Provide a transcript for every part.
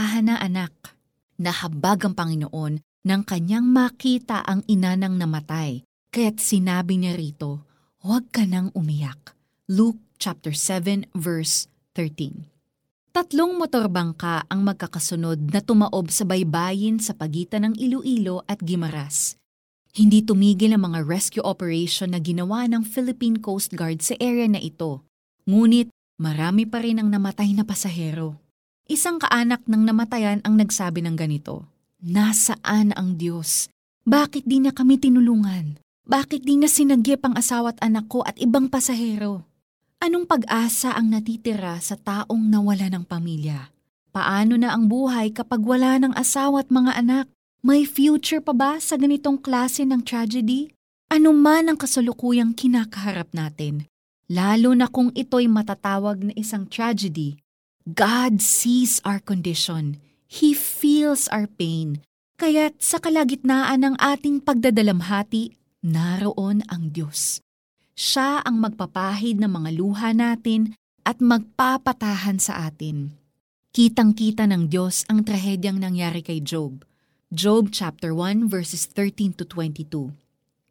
kamatahan na anak. Nahabag ang Panginoon nang kanyang makita ang ina ng namatay, kaya't sinabi niya rito, Huwag ka nang umiyak. Luke chapter 7 verse 13. Tatlong motorbangka ang magkakasunod na tumaob sa baybayin sa pagitan ng Iloilo at Gimaras. Hindi tumigil ang mga rescue operation na ginawa ng Philippine Coast Guard sa area na ito. Ngunit marami pa rin ang namatay na pasahero. Isang kaanak ng namatayan ang nagsabi ng ganito, Nasaan ang Diyos? Bakit di na kami tinulungan? Bakit di na sinagyip ang asawa at anak ko at ibang pasahero? Anong pag-asa ang natitira sa taong nawala ng pamilya? Paano na ang buhay kapag wala ng asawa at mga anak? May future pa ba sa ganitong klase ng tragedy? Ano man ang kasalukuyang kinakaharap natin, lalo na kung ito'y matatawag na isang tragedy, God sees our condition He feels our pain. Kaya't sa kalagitnaan ng ating pagdadalamhati, naroon ang Diyos. Siya ang magpapahid ng mga luha natin at magpapatahan sa atin. Kitang-kita ng Diyos ang trahedyang nangyari kay Job. Job chapter 1 verses 13 to 22.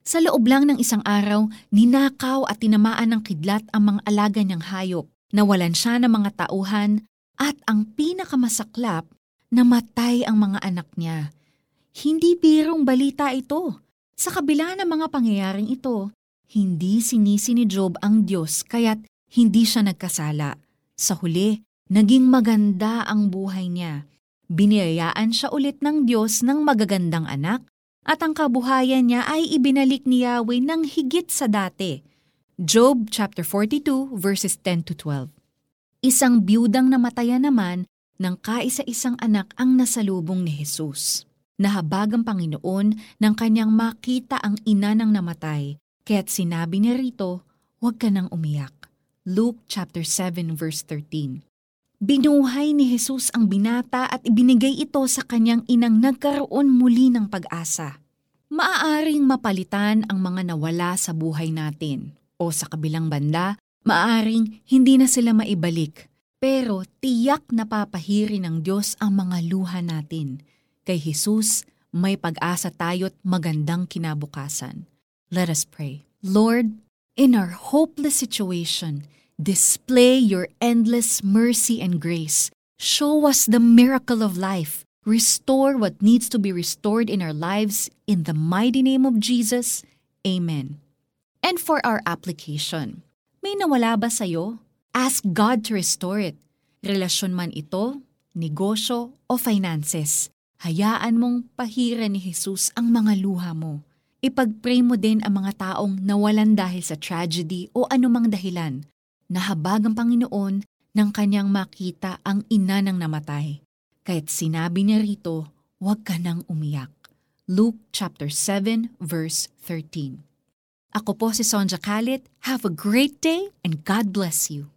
Sa loob lang ng isang araw, ninakaw at tinamaan ng kidlat ang mga alaga niyang hayop. Nawalan siya ng mga tauhan at ang pinakamasaklap, namatay ang mga anak niya. Hindi birong balita ito. Sa kabila ng mga pangyayaring ito, hindi sinisi ni Job ang Diyos kaya't hindi siya nagkasala. Sa huli, naging maganda ang buhay niya. Biniyayaan siya ulit ng Diyos ng magagandang anak at ang kabuhayan niya ay ibinalik ni Yahweh ng higit sa dati. Job chapter 42 verses 10 to 12. Isang biyudang namatayan naman ng kaisa-isang anak ang nasalubong ni Jesus. Nahabag ang Panginoon nang kanyang makita ang ina ng namatay, kaya't sinabi niya rito, huwag ka nang umiyak. Luke chapter 7 verse 13. Binuhay ni Jesus ang binata at ibinigay ito sa kanyang inang nagkaroon muli ng pag-asa. Maaaring mapalitan ang mga nawala sa buhay natin o sa kabilang banda, maaaring hindi na sila maibalik. Pero tiyak na papahiri ng Diyos ang mga luha natin. Kay Jesus, may pag-asa tayo't magandang kinabukasan. Let us pray. Lord, in our hopeless situation, Display your endless mercy and grace. Show us the miracle of life. Restore what needs to be restored in our lives. In the mighty name of Jesus, Amen. And for our application, may nawala ba sa'yo? Ask God to restore it. Relasyon man ito, negosyo o finances. Hayaan mong pahira ni Jesus ang mga luha mo. Ipag-pray mo din ang mga taong nawalan dahil sa tragedy o anumang dahilan nahabag ang Panginoon nang kanyang makita ang ina ng namatay. Kaya't sinabi niya rito, huwag ka nang umiyak. Luke chapter 7 verse 13. Ako po si Sonja Kalit. Have a great day and God bless you.